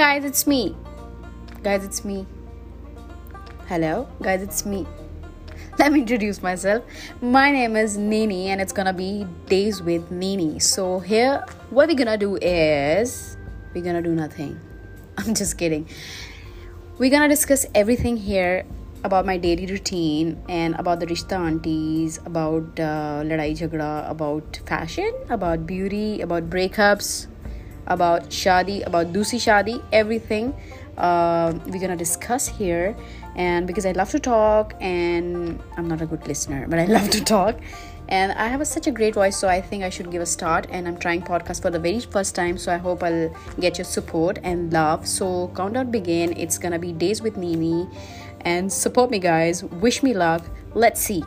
guide me guys me hello guys it's me I'm introduce myself my name is Nini and it's B days with نی so hair what we گنا do as we کی do nothing I am just caring we can it discuss everything here about my daily routine and about the رشتہ aunties about لڑائی جھگڑا about fashion about beauty about break ups about شادی about دوسری شادی everything we can not discuss here and because I love to talk and M not a good listener but I love to talk and I have such a great voice so I think I should give start and M trying power کس for the very first time so I hope I'll get you support and love so count out begin it's کن اب be days with me me and support me guys wish me luck let C